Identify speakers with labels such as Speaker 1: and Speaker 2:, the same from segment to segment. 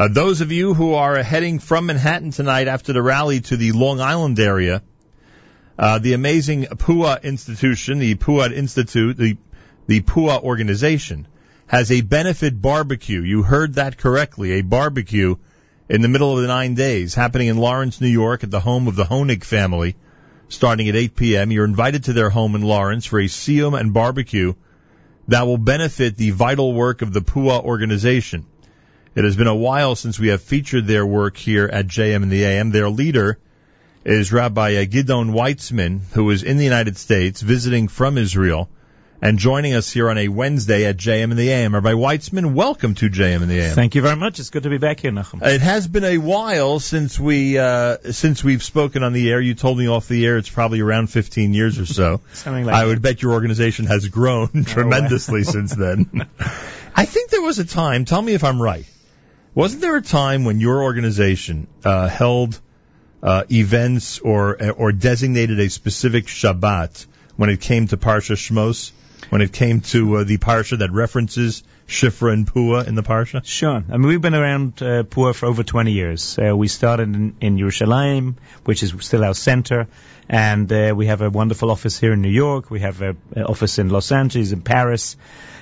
Speaker 1: Uh, those of you who are heading from Manhattan tonight after the rally to the Long Island area, uh, the amazing Pua institution, the Pua Institute, the the Pua organization, has a benefit barbecue. You heard that correctly, a barbecue in the middle of the nine days happening in Lawrence, New York, at the home of the Honig family, starting at 8 p.m. You're invited to their home in Lawrence for a siyum and barbecue that will benefit the vital work of the Pua organization. It has been a while since we have featured their work here at JM in the AM. Their leader is Rabbi Gidon Weitzman, who is in the United States visiting from Israel and joining us here on a Wednesday at JM in the AM. Rabbi Weitzman, welcome to JM in the AM.
Speaker 2: Thank you very much. It's good to be back here, Nachum.
Speaker 1: It has been a while since we uh, since we've spoken on the air. You told me off the air it's probably around 15 years or so.
Speaker 2: Something like
Speaker 1: I
Speaker 2: that.
Speaker 1: would bet your organization has grown tremendously since then. I think there was a time. Tell me if I'm right. Wasn't there a time when your organization uh, held uh, events or or designated a specific Shabbat when it came to Parsha Shmos? When it came to uh, the Parsha that references Shifra and Pua in the Parsha?
Speaker 2: Sure. I mean, we've been around uh, Pua for over 20 years. Uh, we started in, in Yerushalayim, which is still our center, and uh, we have a wonderful office here in New York. We have an office in Los Angeles, in Paris,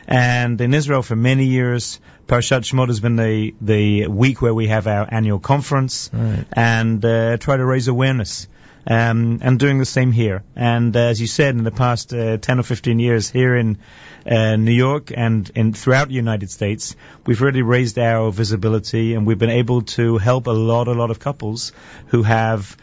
Speaker 2: and in Israel for many years. Parshat Shemot has been the the week where we have our annual conference
Speaker 1: Right.
Speaker 2: and uh, try to raise awareness. Um, and doing the same here. And uh, as you said, in the past uh, 10 or 15 years here in uh, New York and in throughout the United States, we've really raised our visibility and we've been able to help a lot, a lot of couples who have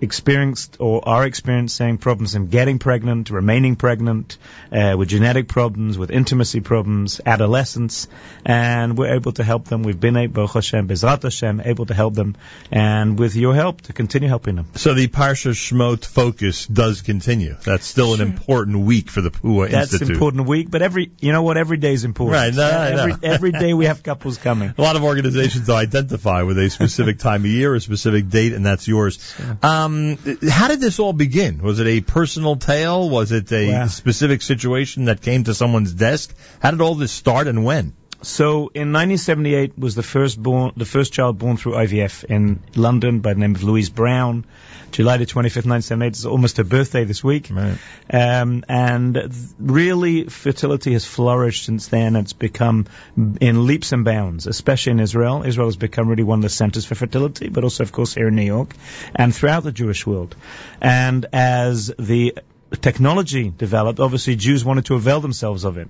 Speaker 2: experienced or are experiencing problems in getting pregnant, remaining pregnant, uh, with genetic problems, with intimacy problems, adolescence, and we're able to help them. We've been able, Baruch Hashem, Bezrat Hashem, able to help them, and with your help, to continue helping them.
Speaker 1: So the Parsha Shmot focus does continue. That's still an important week for the Pua Institute.
Speaker 2: That's
Speaker 1: Institute.
Speaker 2: important week, but every, you know what, every day is important.
Speaker 1: Right, no, I know.
Speaker 2: every, every day we have couples coming.
Speaker 1: A lot of organizations identify with a specific time of year, a specific date, and that's yours. Um, Um, how did this all begin? Was it a personal tale? Was it a
Speaker 2: Wow.
Speaker 1: specific situation that came to someone's desk? How did all this start and when?
Speaker 2: So in 1978 was the first born, the first child born through IVF in London by the name of Louise Brown. July the 25th, 1978 is almost her birthday this week.
Speaker 1: Right.
Speaker 2: Um, and th- really fertility has flourished since then. It's become in leaps and bounds, especially in Israel. Israel has become really one of the centers for fertility, but also of course here in New York and throughout the Jewish world. And as the technology developed, obviously Jews wanted to avail themselves of it.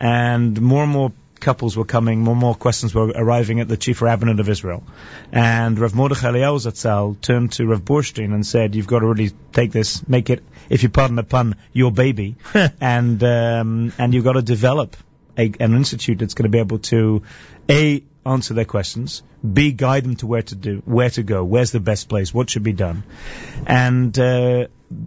Speaker 2: And more and more couples were coming, more and more questions were arriving at the chief rabbinate of Israel. And Rav Mordechai Eliyahu Zatzal turned to Rav Burstein and said, you've got to really take this, make it, if you pardon the pun, your baby, and, um, and you've got to develop a, an institute that's going to be able to, A, answer their questions, B, guide them to where to do, where to go, where's the best place, what should be done, and, uh,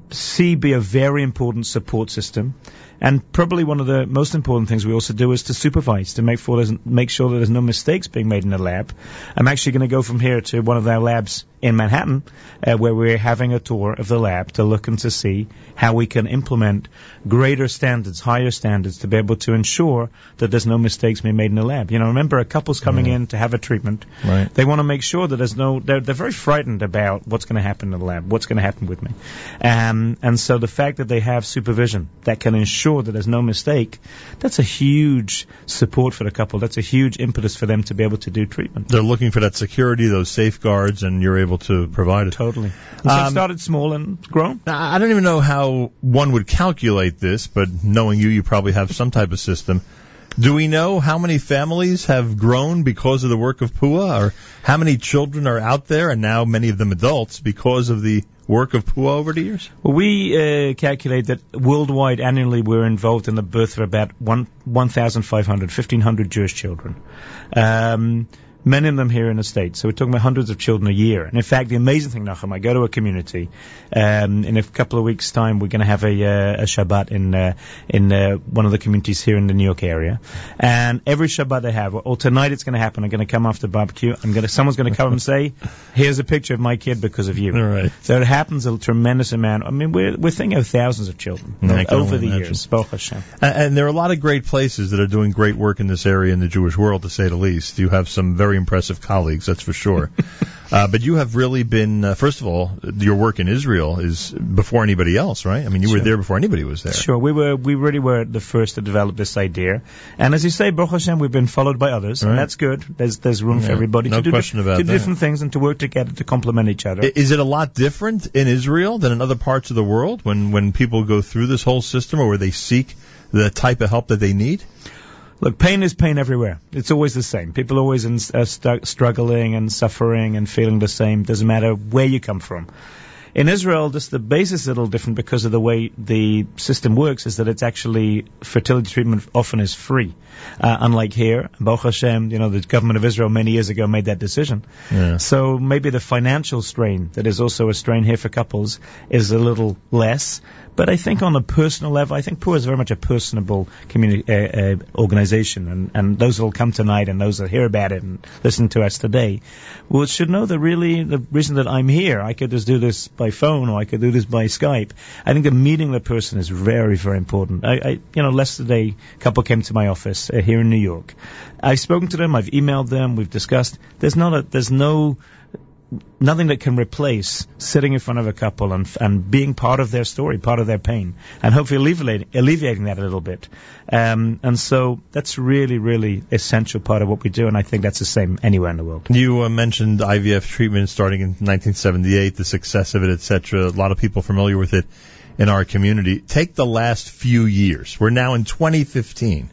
Speaker 2: C, be a very important support system. And probably one of the most important things we also do is to supervise, to make, sure make sure that there's no mistakes being made in the lab. I'm actually going to go from here to one of our labs in Manhattan, uh, where we're having a tour of the lab to look and to see how we can implement greater standards, higher standards, to be able to ensure that there's no mistakes being made in the lab. You know, remember a couple's coming in to have a treatment.
Speaker 1: Right.
Speaker 2: They want to make sure that there's no, they're, they're very frightened about what's going to happen in the lab, what's going to happen with me. Um, and so the fact that they have supervision that can ensure that there's no mistake, that's a huge support for the couple. That's a huge impetus for them to be able to do treatment.
Speaker 1: They're looking for that security, those safeguards, and you're able to provide it.
Speaker 2: Totally. So it
Speaker 1: Um,
Speaker 2: started small and grown.
Speaker 1: I don't even know how one would calculate this, but knowing you, you probably have some type of system. Do we know how many families have grown because of the work of PUA, or how many children are out there, and now many of them adults, because of the work of PUA over the years?
Speaker 2: Well, we uh, calculate that worldwide annually we're involved in the birth of about one, 1,500, 1,500 Jewish children. Um, many of them here in the States. So we're talking about hundreds of children a year. And in fact, the amazing thing, Nachum, I go to a community, um, in a couple of weeks' time, we're going to have a, uh, a Shabbat in, uh, in uh, one of the communities here in the New York area. And every Shabbat they have, or tonight it's going to happen, I'm going to come after barbecue, I'm going to, someone's going to come and say, here's a picture of my kid because of you.
Speaker 1: All right.
Speaker 2: So it happens a tremendous amount. I mean, we're, we're thinking of thousands of children
Speaker 1: Yeah,
Speaker 2: over the
Speaker 1: imagine.
Speaker 2: years. Baruch Hashem.
Speaker 1: And, and there are a lot of great places that are doing great work in this area in the Jewish world, to say the least. You have some very very impressive colleagues, that's for sure. uh, but you have really been, uh, first of all, your work in Israel is before anybody else, right? I mean, you were there before anybody was there.
Speaker 2: Sure, we were we really were the first to develop this idea, and as you say, Baruch Hashem, we've been followed by others,
Speaker 1: Right.
Speaker 2: and that's good. There's there's room for everybody
Speaker 1: no
Speaker 2: to do,
Speaker 1: question about
Speaker 2: to do different things and to work together to complement each other.
Speaker 1: Is it a lot different in Israel than in other parts of the world when, when people go through this whole system or where they seek the type of help that they need?
Speaker 2: Look, pain is pain everywhere. It's always the same. People always in, uh, stu- struggling and suffering and feeling the same. Doesn't matter where you come from. In Israel, just the basis is a little different because of the way the system works. Is that it's actually fertility treatment often is free, uh, unlike here. Baruch Hashem, you know, the government of Israel many years ago made that decision.
Speaker 1: Yeah.
Speaker 2: So maybe the financial strain that is also a strain here for couples is a little less. But I think on a personal level, I think PUA is very much a personable community uh, uh, organization, and, and those that will come tonight and those that hear about it and listen to us today, will should know that really the reason that I'm here, I could just do this by phone or I could do this by Skype. I think the meeting the person is very, very important. I, I you know, yesterday a couple came to my office uh, here in New York. I've spoken to them, I've emailed them, we've discussed. There's not a, there's no nothing that can replace sitting in front of a couple and and being part of their story, part of their pain, and hopefully alleviating, alleviating that a little bit. Um, and so that's really, really essential part of what we do, and I think that's the same anywhere in the world.
Speaker 1: You uh, mentioned IVF treatment starting in 1978, the success of it, etc. A lot of people familiar with it in our community. Take the last few years. We're now in 2015.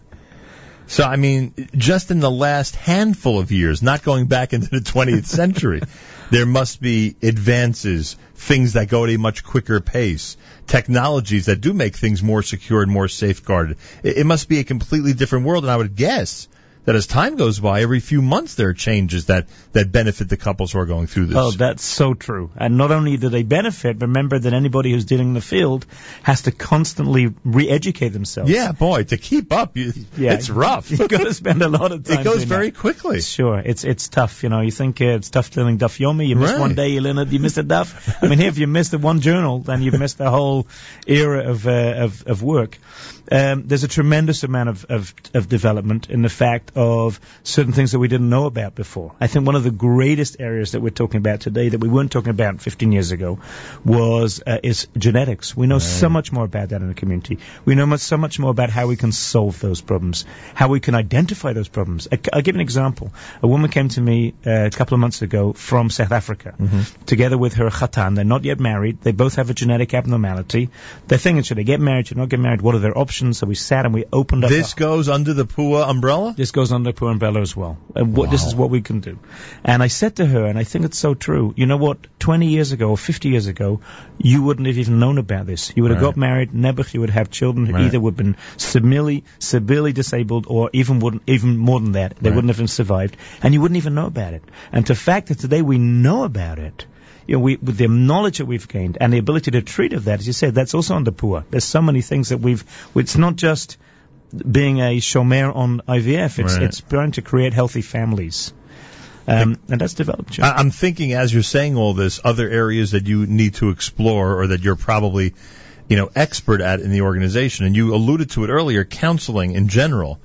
Speaker 1: So, I mean, just in the last handful of years, not going back into the 20th century, there must be advances, things that go at a much quicker pace, technologies that do make things more secure and more safeguarded. It, it must be a completely different world, and I would guess that as time goes by, every few months there are changes that, that benefit the couples who are going through this.
Speaker 2: Oh, that's so true. And not only do they benefit, remember that anybody who's dealing in the field has to constantly re-educate themselves.
Speaker 1: yeah, boy, to keep up, you,
Speaker 2: Yeah.
Speaker 1: it's rough.
Speaker 2: You've got to spend a lot of time.
Speaker 1: it goes very
Speaker 2: that.
Speaker 1: quickly.
Speaker 2: Sure, it's it's tough. You know, you think uh, it's tough learning Daf Yomi. You miss
Speaker 1: Right.
Speaker 2: one day, you learn it. You miss a Daf. I mean, if you miss the one journal, then you've missed the whole era of uh, of, of work. Um, there's a tremendous amount of, of of development in the fact of certain things that we didn't know about before. I think one of the greatest areas that we're talking about today that we weren't talking about 15 years ago was uh, is genetics. We know so much more about that in the community. We know much, so much more about how we can solve those problems, how we can identify those problems. I, will give an example. A woman came to me uh, a couple of months ago from South Africa, together with her khatan. They're not yet married. They both have a genetic abnormality. They're thinking, should they get married? Should they not get married? What are their options? So we sat and we opened up.
Speaker 1: This goes under the PUA umbrella?
Speaker 2: this goes under the Pua umbrella as well. Uh, and what, This is what we can do. And I said to her, and I think it's so true. You know what? 20 years ago or 50 years ago, you wouldn't have even known about this. You would have
Speaker 1: Right.
Speaker 2: got married, Nebuch, you would have children who
Speaker 1: Right.
Speaker 2: either would have been severely, severely disabled or even wouldn't, even more than that. They
Speaker 1: Right.
Speaker 2: wouldn't have been survived. And you wouldn't even know about it. And the fact that today we know about it, you know, we, with the knowledge that we've gained and the ability to treat of that, as you said, that's also on the Pua. There's so many things that we've, it's not just being a shomer on IVF. It's
Speaker 1: Right.
Speaker 2: it's trying to create healthy families, um, and that's developed.
Speaker 1: I- I'm thinking as you're saying all this, other areas that you need to explore or that you're probably, you know, expert at in the organization. And you alluded to it earlier, counseling in general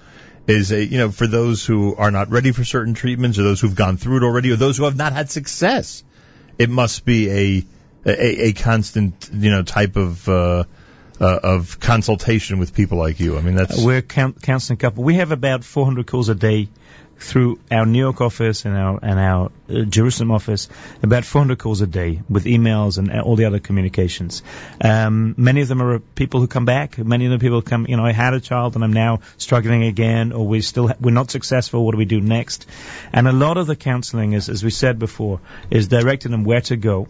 Speaker 1: is a, you know, for those who are not ready for certain treatments or those who've gone through it already or those who have not had success. It must be a, a, a constant, you know, type of, uh, uh, of consultation with people like you. I mean, that's,
Speaker 2: We're coun- counseling couple. We have about 400 calls a day through our New York office and our and our uh, Jerusalem office. About 400 calls a day with emails and all the other communications. Um, many of them are people who come back. Many of the people come. You know, I had a child and I'm now struggling again, or we still ha- we're not successful. What do we do next? And a lot of the counseling is, as we said before, is directing them where to go.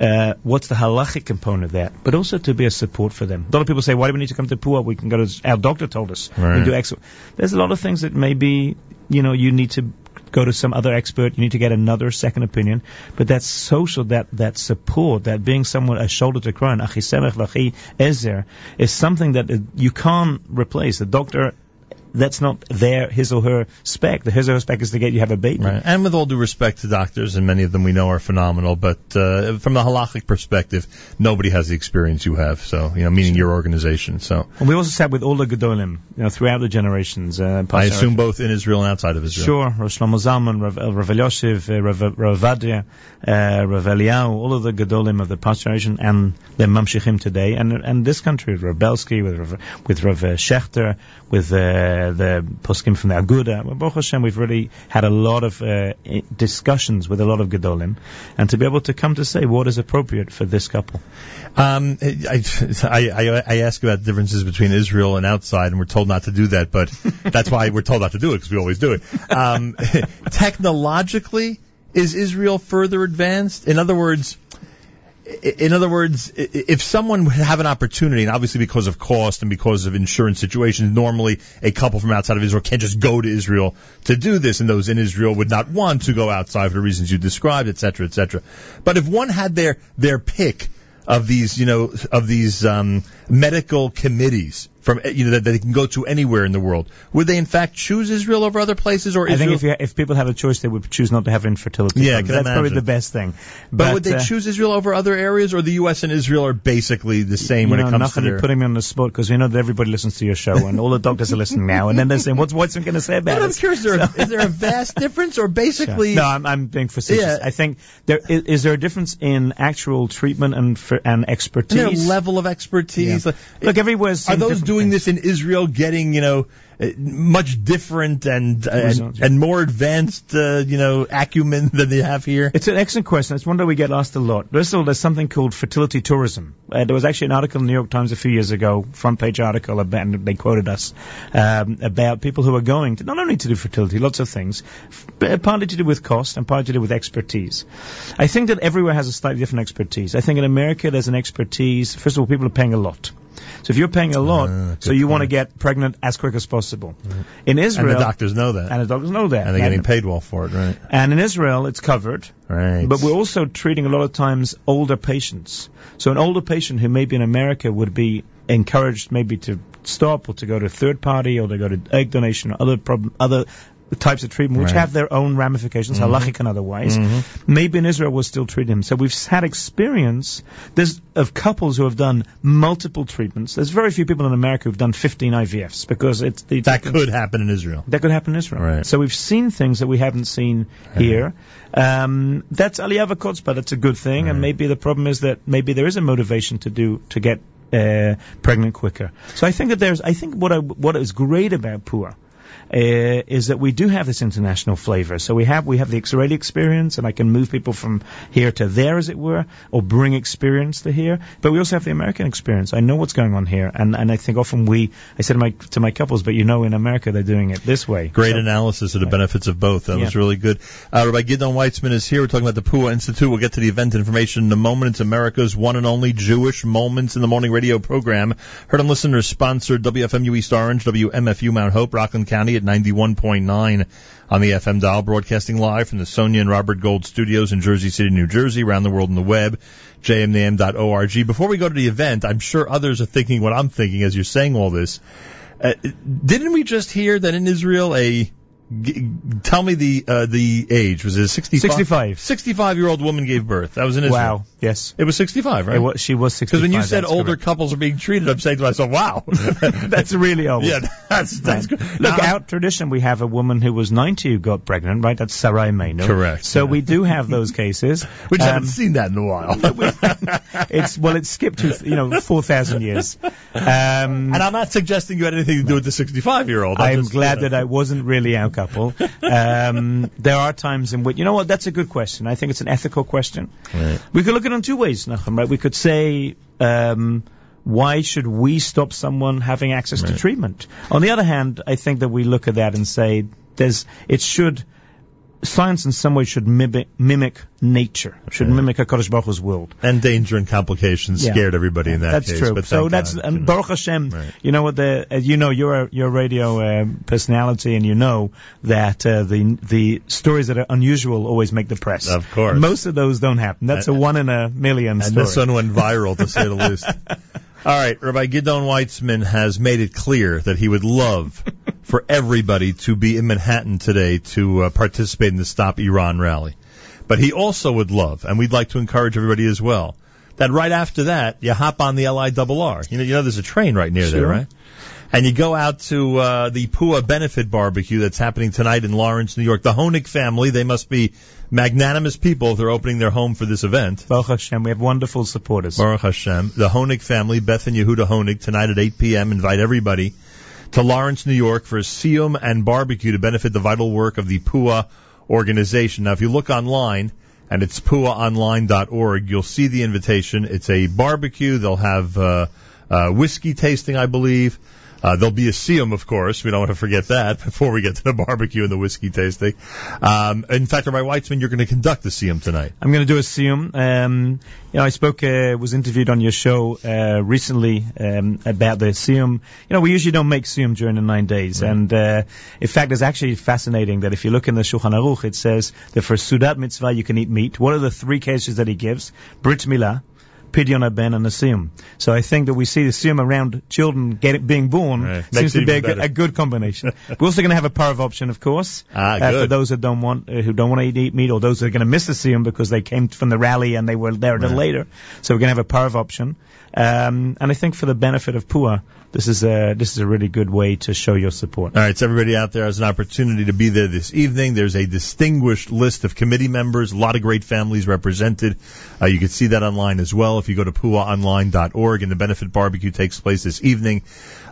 Speaker 2: Uh, what's the halachic component of that, but also to be a support for them. A lot of people say, why do we need to come to Pua? We can go to, our doctor told us.
Speaker 1: Right.
Speaker 2: do. There's a lot of things that maybe, you know, you need to go to some other expert, you need to get another second opinion, but that social, that, that support, that being someone, a shoulder to cry on, achi semech v'achi ezer, is something that uh, you can't replace. The doctor that's not their his or her spec. The his or her spec is to get you have a baby.
Speaker 1: Right. And with all due respect to doctors, and many of them we know are phenomenal, but uh, from the halachic perspective, nobody has the experience you have. So, you know, meaning your organization. So,
Speaker 2: And we also sat with all the gedolim, you know, throughout the generations. Uh,
Speaker 1: I assume both in Israel and outside of Israel.
Speaker 2: Sure, Rav Shlomo Zalman, Rav, uh, Rav Elyashiv, uh, Rav, Rav Ovadia, uh, Rav Eliyahu, all of the Gedolim of the past generation and the Mamshichim today, and and this country, with Rav Belsky, with Rav, with Rav uh, Schechter, with uh, the poskim from the Aguda. Well, Baruch Hashem, we've really had a lot of uh, discussions with a lot of Gedolim, and to be able to come to say what is appropriate for this couple.
Speaker 1: Um, I, I, I, ask about the differences between Israel and outside, and we're told not to do that, but that's why we're told not to do it, because we always do it. Um, technologically, is Israel further advanced? In other words, in other words, if someone would have an opportunity, and obviously because of cost and because of insurance situations, normally a couple from outside of Israel can't just go to Israel to do this, and those in Israel would not want to go outside for the reasons you described, et cetera, et cetera. But if one had their their pick of these, you know, of these um, medical committees from, you know, that they can go to anywhere in the world, would they in fact choose Israel over other places, or
Speaker 2: I
Speaker 1: Israel?
Speaker 2: think if you, if people have a choice, they would choose not to have infertility.
Speaker 1: Yeah, I
Speaker 2: that's probably the best thing.
Speaker 1: but, would they
Speaker 2: uh,
Speaker 1: choose Israel over other areas, or the U.S. and Israel are basically the same when
Speaker 2: know,
Speaker 1: it comes to
Speaker 2: nothing, you're putting me on the spot because we know that everybody listens to your show and all the doctors are listening now, and then they're saying, "What's Weitzman going to say about
Speaker 1: But I'm
Speaker 2: it?"
Speaker 1: curious, is there, a, is there a vast difference, or basically?
Speaker 2: No, I'm, I'm being facetious.
Speaker 1: Yeah.
Speaker 2: I think there is, is there a difference in actual treatment and for, and
Speaker 1: Is there a
Speaker 2: expertise.
Speaker 1: level of expertise?
Speaker 2: Yeah.
Speaker 1: Like,
Speaker 2: Look, everywhere's
Speaker 1: are those doing this in Israel, getting you know uh, much different and
Speaker 2: Results,
Speaker 1: and, and more advanced, uh, you know, acumen than they have here?
Speaker 2: It's an excellent question. It's one that we get asked a lot. First of all, there's something called fertility tourism. Uh, there was actually an article in the New York Times a few years ago, front page article, about, and they quoted us, um, about people who are going to not only to do fertility, lots of things, but partly to do with cost and partly to do with expertise. I think that everywhere has a slightly different expertise. I think in America there's an expertise. First of all, people are paying a lot. So if you're paying a lot,
Speaker 1: Ah,
Speaker 2: so you want to get pregnant as quick as possible. In
Speaker 1: And
Speaker 2: Israel,
Speaker 1: the doctors know that,
Speaker 2: and the doctors know that.
Speaker 1: and they're getting paid well for it, right?
Speaker 2: and in Israel, it's covered.
Speaker 1: Right.
Speaker 2: But we're also treating a lot of times older patients. So an older patient who maybe in America would be encouraged maybe to stop or to go to third party or to go to egg donation or other problem, other types of treatment which
Speaker 1: Right.
Speaker 2: have their own ramifications, halachic and otherwise. Maybe in Israel we'll still treat him. So we've had experience of couples who have done multiple treatments. There's very few people in America who've done 15 IVFs because it's the
Speaker 1: that could happen in Israel.
Speaker 2: that could happen in Israel.
Speaker 1: Right.
Speaker 2: So we've seen things that we haven't seen here. Um, that's Aliyah Kotzba. That's a good thing. And maybe the problem is that maybe there is a motivation to do to get uh, pregnant quicker. So I think that there's. I think what I, what is great about Pua. Uh, is that we do have this international flavor. So we have we have the Israeli experience, and I can move people from here to there, as it were, or bring experience to here. But we also have the American experience. I know what's going on here, and, and I think often we, I said to my to my couples, but you know, in America they're doing it this way.
Speaker 1: Great
Speaker 2: So-
Speaker 1: analysis of the benefits of both. That was really good. Uh, Rabbi Gidon Weitzman is here. We're talking about the Pua Institute. We'll get to the event information in a moment. It's America's one and only Jewish Moments in the Morning radio program. Heard on listeners sponsored WFMU East Orange, WMFU Mount Hope, Rockland County at 91.9 on the FM dial, broadcasting live from the Sonia and Robert Gold studios in Jersey City, New Jersey, around the world on the web, jmnam.org. Before we go to the event, I'm sure others are thinking what I'm thinking as you're saying all this. Uh, didn't we just hear that in Israel a g- tell me the uh, the age was it a 65
Speaker 2: 65.
Speaker 1: 65 year old woman gave birth that was in Israel
Speaker 2: Wow. Yes.
Speaker 1: it was 65
Speaker 2: It
Speaker 1: right
Speaker 2: wa- she was 65.
Speaker 1: because when you said older
Speaker 2: correct.
Speaker 1: couples are being treated I'm saying to myself wow
Speaker 2: that's really old.
Speaker 1: yeah that's that's good
Speaker 2: Look,
Speaker 1: Now,
Speaker 2: our tradition, we have a woman who was 90 who got pregnant, right? That's Sarah Imeinu.
Speaker 1: Correct,
Speaker 2: So
Speaker 1: yeah.
Speaker 2: we do have those cases.
Speaker 1: we just
Speaker 2: Um,
Speaker 1: haven't seen that in a while
Speaker 2: it's well, it's skipped to you know 4,000 years. Um,
Speaker 1: and I'm not suggesting you had anything to do with the 65 year old
Speaker 2: I'm glad that I wasn't really our couple. Um, there are times in which, you know what, that's a good question. I think it's an ethical question.
Speaker 1: Right.
Speaker 2: We could look at it in two ways, Nachum, right? We could say, um, why should we stop someone having access to treatment? On the other hand, I think that we look at that and say, there's, it should, science in some way should mimic, mimic nature, should
Speaker 1: Yeah.
Speaker 2: mimic HaKadosh Baruch Hu's world.
Speaker 1: and danger and complications
Speaker 2: Yeah.
Speaker 1: scared everybody in that
Speaker 2: That's
Speaker 1: case
Speaker 2: true.
Speaker 1: but
Speaker 2: So that's
Speaker 1: God,
Speaker 2: and
Speaker 1: you know.
Speaker 2: Baruch Hashem.
Speaker 1: Right.
Speaker 2: You know what the as you know you're a, you're a radio uh, personality, and you know that uh, the the stories that are unusual always make the press.
Speaker 1: Of course.
Speaker 2: most of those don't happen. That's a one in a million
Speaker 1: And
Speaker 2: story.
Speaker 1: this one went viral, to say the least. All right, Rabbi Gidon Weitzman has made it clear that he would love for everybody to be in Manhattan today to uh, participate in the Stop Iran rally. But he also would love, and we'd like to encourage everybody as well, that right after that, you hop on the LIRR. You know, you know there's a train right near there, right? And you go out to uh, the Pua Benefit Barbecue that's happening tonight in Lawrence, New York. The Honig family, they must be magnanimous people if they're opening their home for this event.
Speaker 2: Baruch Hashem, we have wonderful supporters.
Speaker 1: Baruch Hashem. The Honig family, Beth and Yehuda Honig, tonight at 8 p.m. Invite everybody to Lawrence, New York for a Siyum and barbecue to benefit the vital work of the PUA organization. Now, if you look online, and it's puaonline.org, you'll see the invitation. It's a barbecue. They'll have uh, uh, whiskey tasting, I believe. Uh, there'll be a Siyum, of course. We don't want to forget that before we get to the barbecue and the whiskey tasting. Um, in fact, Rabbi Weitzman, you're going to conduct the Siyum tonight.
Speaker 2: I'm going to do a Siyum. Um, you know, I spoke, uh, was interviewed on your show uh, recently um, about the Siyum. You know, we usually don't make Siyum during the nine days, and uh, in fact, it's actually fascinating that if you look in the Shulchan Aruch, it says that for Seudat mitzvah you can eat meat. What are the three cases that he gives? Brit milah. Pidyon Ben and Siyum. So I think that we see the Siyum around children get being born
Speaker 1: Right.
Speaker 2: seems
Speaker 1: Makes
Speaker 2: to be a good, a good combination. We're also going to have a parv option, of course,
Speaker 1: Ah,
Speaker 2: uh, for those that don't want uh, who don't want to eat, eat meat, or those that are going to miss the Siyum because they came from the rally and they were there a little
Speaker 1: Right.
Speaker 2: later. So we're going to have a parv option. Um, and I think for the benefit of Pua, this is a this is a really good way to show your support.
Speaker 1: All right, so everybody out there has an opportunity to be there this evening. There's a distinguished list of committee members, a lot of great families represented. Uh, you can see that online as well if you go to puaonline.org. And the benefit barbecue takes place this evening,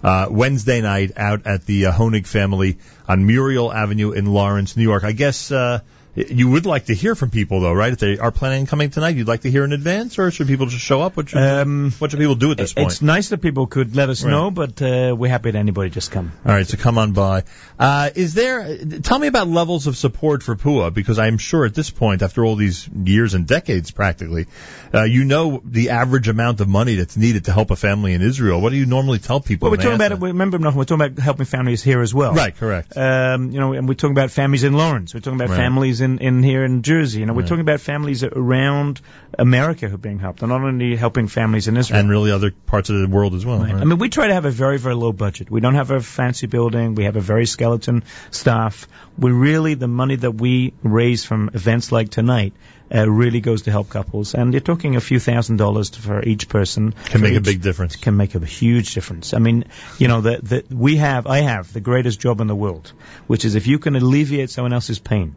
Speaker 1: uh, Wednesday night, out at the uh, Honig family on Muriel Avenue in Lawrence, New York. I guess uh, you would like to hear from people, though, right? If they are planning on coming tonight, you'd like to hear in advance, or should people just show up? What should,
Speaker 2: Um,
Speaker 1: what should people do at this point?
Speaker 2: It's nice that people could let us
Speaker 1: Right.
Speaker 2: know, but uh, we're happy that anybody just come.
Speaker 1: All right, so come on by. Uh, is there? Tell me about levels of support for PUA because I'm sure at this point, after all these years and decades, practically, uh, you know the average amount of money that's needed to help a family in Israel. What do you normally tell people?
Speaker 2: Well, we're talking about it. Remember, we're talking about helping families here as well.
Speaker 1: Right, correct.
Speaker 2: Um, you know, and we're talking about families in Lawrence. We're talking about
Speaker 1: Right.
Speaker 2: families in, in here in Jersey. You know, we're
Speaker 1: Right.
Speaker 2: talking about families around America who are being helped. They're not only helping families in Israel.
Speaker 1: and really other parts of the world as well.
Speaker 2: Right.
Speaker 1: right?
Speaker 2: I mean, we try to have a very, very low budget. We don't have a fancy building. We have a very skeleton staff. We really, the money that we raise from events like tonight uh, really goes to help couples. And you're talking a few thousand dollars to- for each person.
Speaker 1: Can make a big difference.
Speaker 2: Can make a huge difference. I mean, you know, that we have, I have the greatest job in the world, which is if you can alleviate someone else's pain,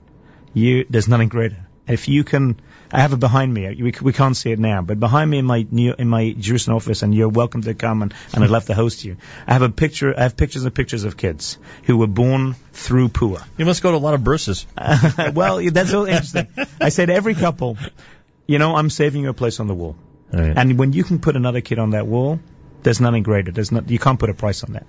Speaker 2: you, there's nothing greater. If you can, I have it behind me. We, we can't see it now, but behind me in my New, in my Jerusalem office, and you're welcome to come, and, and I'd love to host you. I have a picture. I have pictures and pictures of kids who were born through Pua.
Speaker 1: You must go to a lot of brises.
Speaker 2: well, that's so interesting. I said every couple, you know, I'm saving you a place on the wall,
Speaker 1: Right.
Speaker 2: and when you can put another kid on that wall. There's nothing greater. There's not, you can't put a price on that.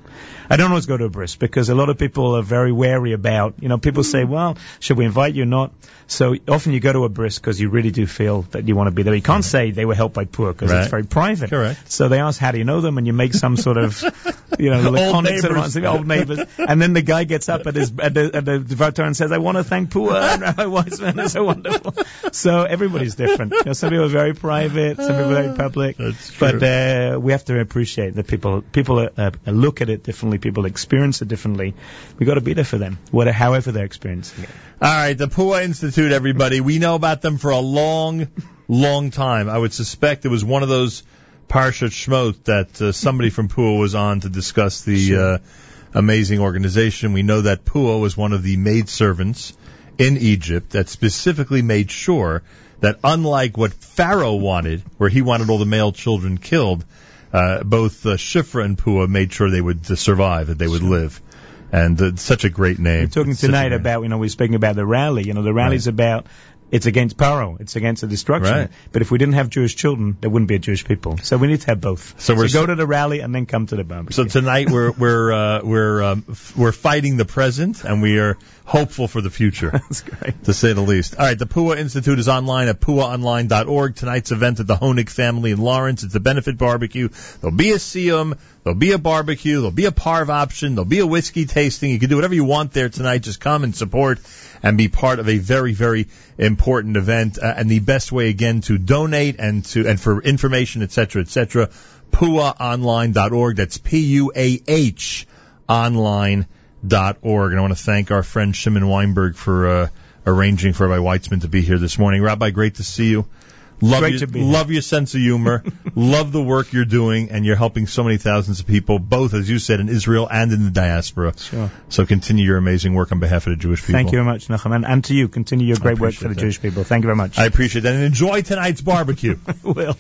Speaker 2: I don't always go to a bris because a lot of people are very wary about, you know, people say, well, should we invite you or not? So often you go to a bris because you really do feel that you want to be there. You can't say they were helped by Pua because
Speaker 1: Right.
Speaker 2: it's very private.
Speaker 1: Correct.
Speaker 2: So they ask, how do you know them? And you make some sort of, you know, laconic sort of old neighbors. And then the guy gets up at his, at the, at the and says, I want to thank Pua and Rabbi Weitzman. It's so wonderful. So everybody's different. You know, some people are very private, some people are very public.
Speaker 1: That's true.
Speaker 2: But uh, we have to appreciate that people people uh, look at it differently, people experience it differently. We got to be there for them, whatever, however they're experiencing it.
Speaker 1: All right, the Pua Institute, everybody. We know about them for a long, long time. I would suspect it was one of those Parshat Shmot that uh, somebody from Pua was on to discuss the uh, amazing organization. We know that Pua was one of the maidservants in Egypt that specifically made sure that unlike what Pharaoh wanted, where he wanted all the male children killed, uh, both uh, Shifra and Pua made sure they would uh, survive, that they would live. And uh, such a great name.
Speaker 2: We're talking
Speaker 1: a
Speaker 2: tonight about, you know, we're speaking about the rally. You know, the rally's about, it's against Paro, it's against the destruction.
Speaker 1: Right.
Speaker 2: But if we didn't have Jewish children, there wouldn't be a Jewish people. So we need to have both.
Speaker 1: So we're
Speaker 2: go to the rally and then come to the barbecue.
Speaker 1: So tonight we're we're uh, we're um, f- we're fighting the present and we are hopeful for the future,
Speaker 2: That's great.
Speaker 1: to say the least. All right, the Pua Institute is online at puaonline.org. Tonight's event at the Honig family in Lawrence. It's a benefit barbecue. There'll be a siyum. There'll be a barbecue. There'll be a parv option. There'll be a whiskey tasting. You can do whatever you want there tonight. Just come and support and be part of a very very important event. Uh, and the best way again to donate and to and for information, etc., etc. puaonline.org. That's P U A H online dot org. And I want to thank our friend Shimon Weinberg for uh, arranging for Rabbi Weitzman to be here this morning. Rabbi, great to see you. Love
Speaker 2: Great
Speaker 1: your,
Speaker 2: to be here.
Speaker 1: love your sense of humor. love the work you're doing, and you're helping so many thousands of people, both as you said in Israel and in the diaspora.
Speaker 2: Sure.
Speaker 1: So continue your amazing work on behalf of the Jewish people.
Speaker 2: Thank you very much, Nachum, and, and to you. Continue your great work for the
Speaker 1: that.
Speaker 2: Jewish people. Thank you very much.
Speaker 1: I appreciate that, and enjoy tonight's barbecue.
Speaker 2: will.